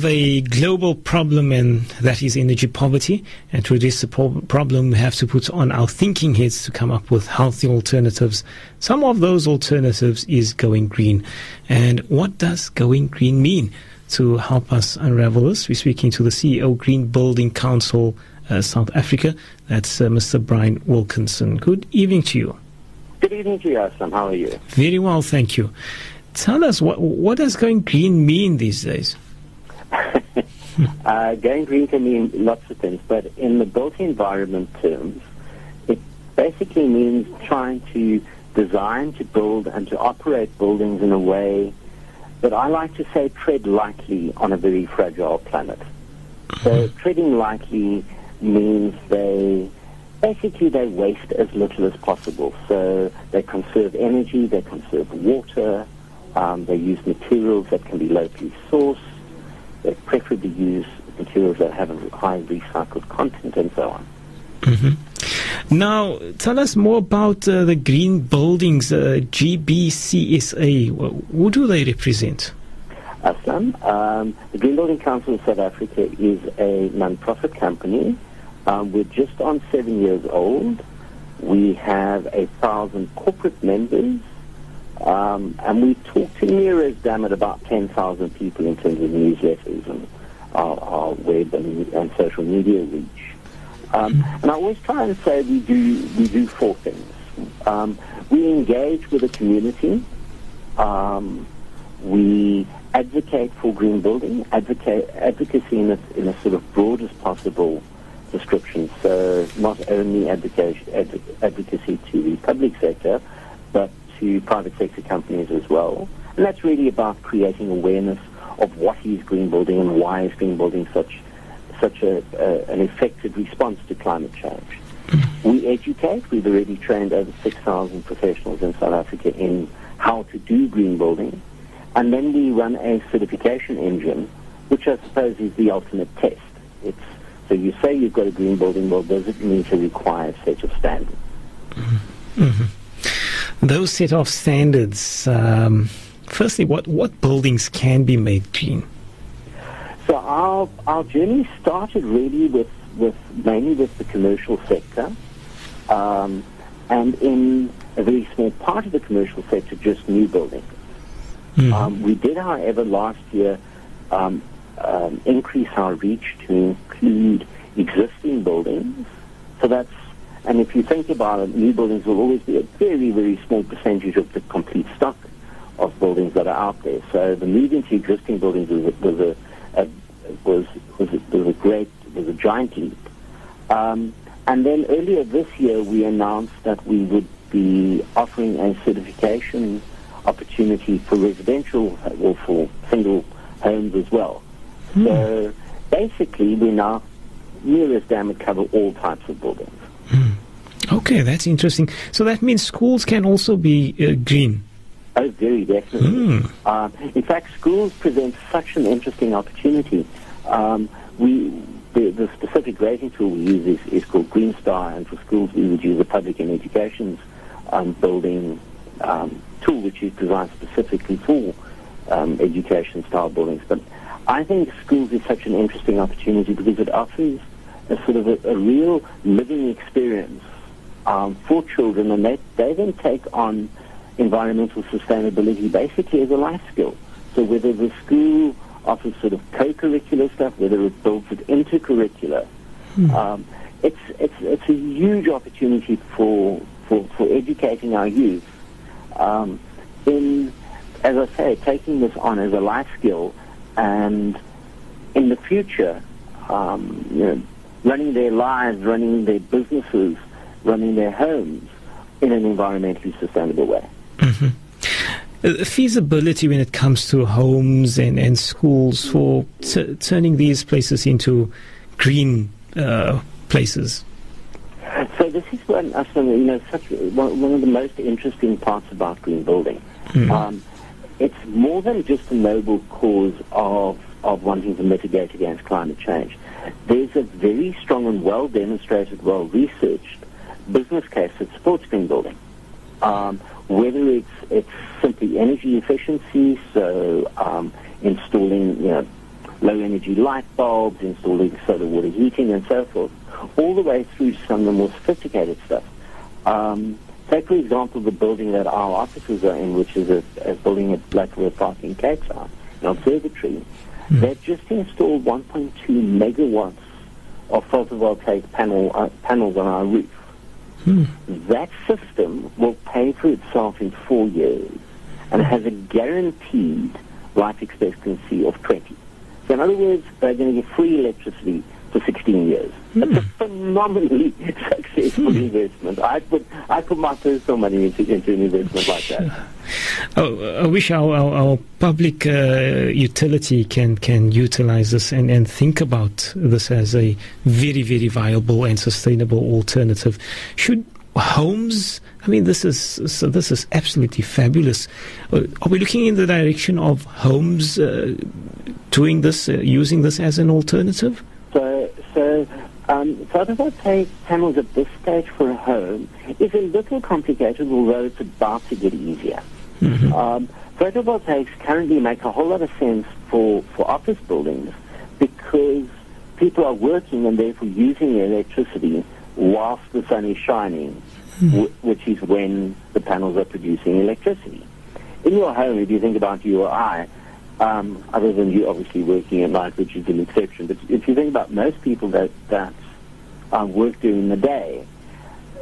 FM studio. We have a global problem, and that is energy poverty. And to address the problem, we have to put on our thinking heads to come up with healthy alternatives. Some of those alternatives is going green. And what does going green mean? To help us unravel this, we're speaking to the CEO, Green Building Council uh, South Africa. That's uh, Mr. Brian Wilkinson. Good evening to you. Good evening to you, Aslam. How are you? Very well, thank you. Tell us, what, what does going green mean these days? uh, going green can mean lots of things, but in the built environment terms, it basically means trying to design, to build, and to operate buildings in a way that I like to say tread lightly on a very fragile planet. So treading lightly means they basically they waste as little as possible. So they conserve energy, they conserve water, um, they use materials that can be locally sourced, they preferably use materials that have a high recycled content and so on. Mm-hmm. Now, tell us more about uh, the Green Buildings, uh, GBCSA. Who do they represent? Aslam, um, the Green Building Council of South Africa is a non-profit company. Um, we're just on seven years old. We have a thousand corporate members um, and we talk to near as damn it about 10,000 people in terms of newsletters and our, our web and, and, social media reach. Um, and I always try and say we do we do four things. Um, we engage with the community. Um, we advocate for green building, advocate, advocacy in a, in a sort of broadest possible description. So not only advocacy, advocacy to the public sector, to private sector companies as well. And that's really about creating awareness of what is green building and why is green building such such a, an effective response to climate change. We educate. We've already trained over 6,000 professionals in South Africa in how to do green building. And then we run a certification engine, which I suppose is the ultimate test. It's, so you say you've got a green building, well, does it meet a required set of standards? Mm-hmm. mm-hmm. Those set of standards, um, firstly, what, what buildings can be made green? So our, our journey started really with, with mainly with the commercial sector. Um, and in a very small part of the commercial sector, just new buildings. Mm-hmm. Um, we did, however, last year um, um, increase our reach to include existing buildings. So that's and if you think about it, new buildings will always be a very, very small percentage of the complete stock of buildings that are out there. So the move into existing buildings was a, was a, a was was a, was a great was a giant leap. Um, and then earlier this year, we announced that we would be offering a certification opportunity for residential or for single homes as well. Hmm. So basically, we now near as damn cover all types of buildings. Mm. Okay, that's interesting. So that means schools can also be uh, green. Oh, very definitely. Mm. Uh, in fact, schools present such an interesting opportunity. Um, we the, the, specific rating tool we use is, is, called Green Star, and for schools we would use a public and Education's um, building um, tool, which is designed specifically for um, education style buildings. But I think schools is such an interesting opportunity because it offers a sort of a, a real living experience um, for children, and they, they then take on environmental sustainability basically as a life skill. So whether the school offers sort of co-curricular stuff, whether it builds it into curricula, hmm. um, it's, it's, it's a huge opportunity for, for, for educating our youth um, in, as I say, taking this on as a life skill and in the future, um, you know, running their lives, running their businesses, running their homes in an environmentally sustainable way. Mm-hmm. Uh, feasibility when it comes to homes and, and schools for t- turning these places into green uh, places. So this is one, you know, such one, one, of the most interesting parts about green building. Mm. Um, it's more than just a noble cause of of wanting to mitigate against climate change there's a very strong and well demonstrated, well researched business case that supports green building. Um, whether it's it's simply energy efficiency, so um, installing you know low energy light bulbs, installing solar water heating, and so forth, all the way through to some of the more sophisticated stuff. Um, take for example the building that our offices are in, which is a, a building at Black River Park in Cape Town, an observatory. Mm. They've just installed 1.2 megawatts of photovoltaic panel, uh, panels on our roof. Hmm. That system will pay for itself in four years and has a guaranteed life expectancy of 20. So in other words, they're going to get free electricity for 16 years. Hmm. It's a phenomenally successful hmm. investment. I put I put my personal money into, into an investment like that. Oh, I wish our, our, our public uh, utility can can utilize this and, and think about this as a very very viable and sustainable alternative. Should homes I mean, this is so this is absolutely fabulous. Uh, are we looking in the direction of homes uh, doing this, uh, using this as an alternative? So, um, photovoltaic panels at this stage for a home is a little complicated, although it's about to get easier. Mm-hmm. Um, photovoltaics currently make a whole lot of sense for, for office buildings because people are working and therefore using the electricity whilst the sun is shining, mm-hmm. w- which is when the panels are producing electricity. In your home, if you think about you or I, um, other than you obviously working at night, which is an exception. But if you think about most people that, that um, work during the day,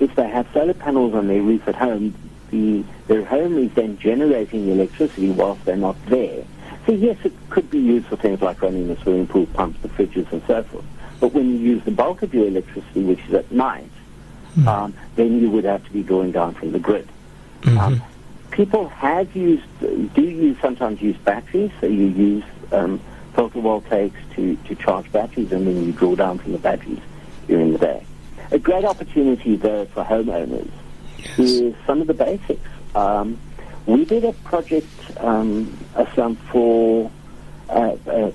if they have solar panels on their roof at home, the, their home is then generating the electricity whilst they're not there. So yes, it could be used for things like running the swimming pool pumps, the fridges, and so forth. But when you use the bulk of your electricity, which is at night, mm-hmm. um, then you would have to be drawing down from the grid. Mm-hmm. People have used, do use sometimes use batteries, so you use um, photovoltaics to, to charge batteries and then you draw down from the batteries during the day. A great opportunity though for homeowners yes. is some of the basics. Um, we did a project um, some for, uh, uh,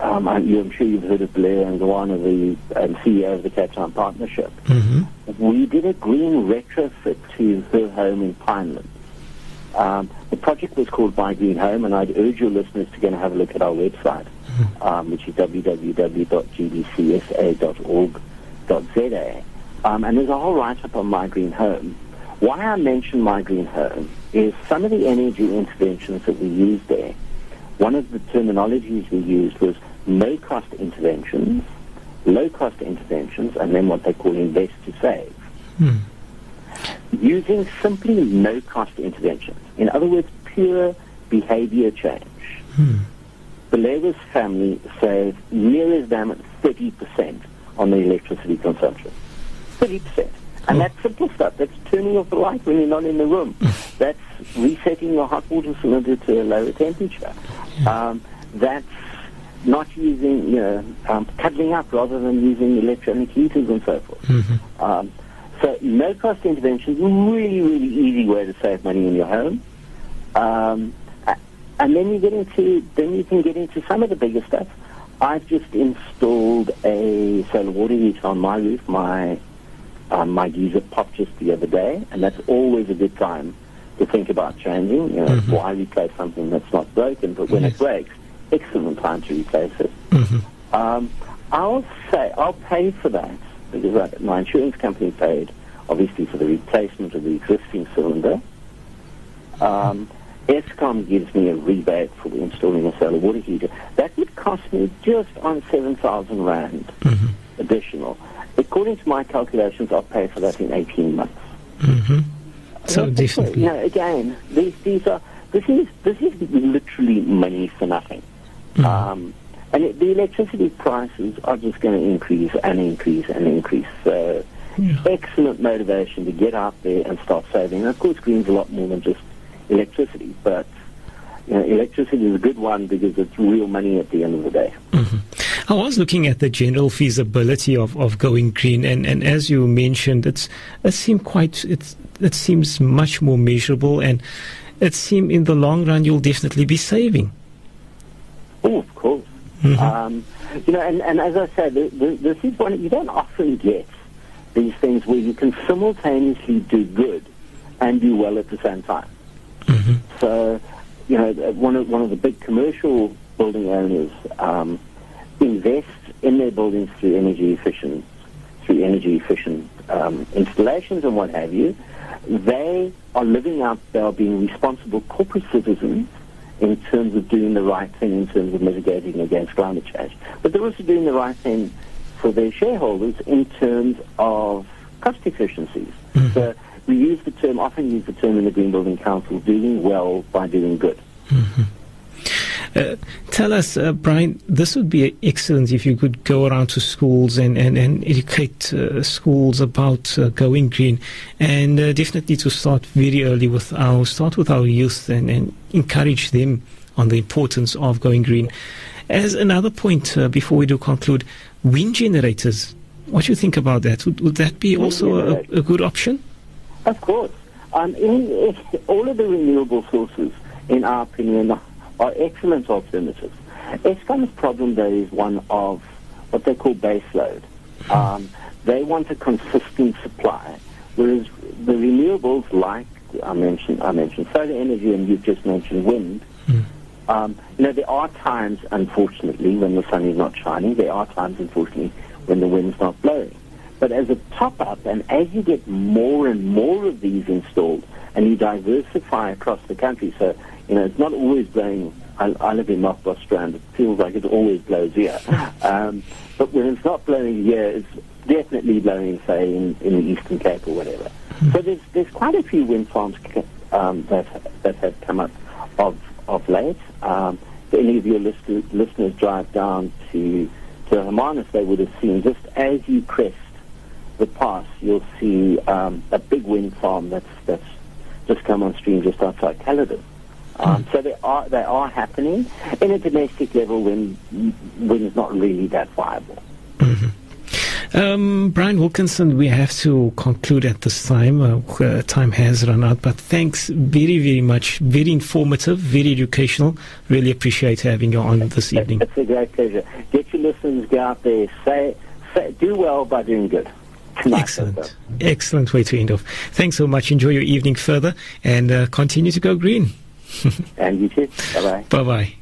um, I'm sure you've heard of Bulelwa Ngewana, the um, CEO of the Cape Town Partnership. Mm-hmm. We did a green retrofit to her home in Pineland. Um, the project was called My Green Home, and I'd urge your listeners to go and have a look at our website, mm-hmm. um, which is www.gbcs.org.za. Um, and there's a whole write-up on My Green Home. Why I mention My Green Home is some of the energy interventions that we used there. One of the terminologies we used was no-cost interventions, low-cost interventions, and then what they call invest to save. Mm using simply no-cost interventions. In other words, pure behavior change. Hmm. The Labour's family saved near as damn 30% on the electricity consumption. 30%. And oh. that's simple stuff. That's turning off the light when you're not in the room. that's resetting your hot water cylinder to a lower temperature. Yeah. Um, that's not using, you know, um, cuddling up rather than using electronic heaters and so forth. Mm-hmm. Um, so no-cost intervention is a really, really easy way to save money in your home. Um, and then you get into, then you can get into some of the bigger stuff. I've just installed a solar water heater on my roof. My um, my geyser popped just the other day, and that's always a good time to think about changing. You know, mm-hmm. why replace something that's not broken, but when yes. it breaks, excellent time to replace it. Mm-hmm. Um, I'll say I'll pay for that because my insurance company paid, obviously, for the replacement of the existing cylinder. Um, Eskom gives me a rebate for installing a solar water heater. That would cost me just on 7,000 Rand mm-hmm. additional. According to my calculations, I'll pay for that in 18 months. Mm-hmm. So definitely. You know, again, these, these are, this is, this is literally money for nothing. Mm-hmm. Um, and it, the electricity prices are just going to increase and increase and increase. So, yeah. excellent motivation to get out there and start saving. And of course, green's a lot more than just electricity, but you know, electricity is a good one because it's real money at the end of the day. Mm-hmm. I was looking at the general feasibility of, of going green, and, and as you mentioned, it's it seemed quite it's it seems much more measurable, and it seems in the long run you'll definitely be saving. Oh. Mm-hmm. Um, you know, and, and as I said, this is one you don't often get these things where you can simultaneously do good and do well at the same time. Mm-hmm. So, you know, one of, one of the big commercial building owners um, invest in their buildings through energy efficient, through energy efficient um, installations and what have you. They are living out, they are being responsible corporate citizens in terms of doing the right thing in terms of mitigating against climate change. But they're also doing the right thing for their shareholders in terms of cost efficiencies. Mm-hmm. So we use the term, often use the term in the Green Building Council, doing well by doing good. Mm-hmm. Uh, tell us, uh, Brian, this would be excellent if you could go around to schools and, and, and educate uh, schools about uh, going green. And uh, definitely to start very early with our, start with our youth and, and encourage them on the importance of going green. As another point, uh, before we do conclude, wind generators. What do you think about that? Would, would that be also a, a, good option? Of course. Um, in, in, all of the renewable sources, in our opinion, are excellent alternatives. Eskom's problem, though, is one of what they call baseload. Um, they want a consistent supply, whereas the renewables, like I mentioned, I mentioned solar energy, and you've just mentioned wind. Mm. Um, you know, there are times, unfortunately, when the sun is not shining. There are times, unfortunately, when the wind's not blowing. But as a top-up, and as you get more and more of these installed, and you diversify across the country, so you know, it's not always blowing. I, I live in North Strand. It feels like it always blows here. Um, but when it's not blowing here, it's definitely blowing, say, in, in the Eastern Cape or whatever. Hmm. So there's there's quite a few wind farms um, that that have come up of of late. Um, if any of your listeners, listeners drive down to to Hermanus, they would have seen just as you crest the pass, you'll see um, a big wind farm that's that's just come on stream just outside Caledon. Um, so they are they are happening in a domestic level when when it's not really that viable. Mm-hmm. Um, Brian Wilkinson, we have to conclude at this time. Uh, uh, time has run out, but thanks very, very much. Very informative, very educational. Really appreciate having you on this evening. It's a great pleasure. Get your listeners, go out there, say, say do well by doing good. Excellent. Excellent way to end off. Thanks so much. Enjoy your evening further and uh, continue to go green. And you too. Bye bye. Bye bye.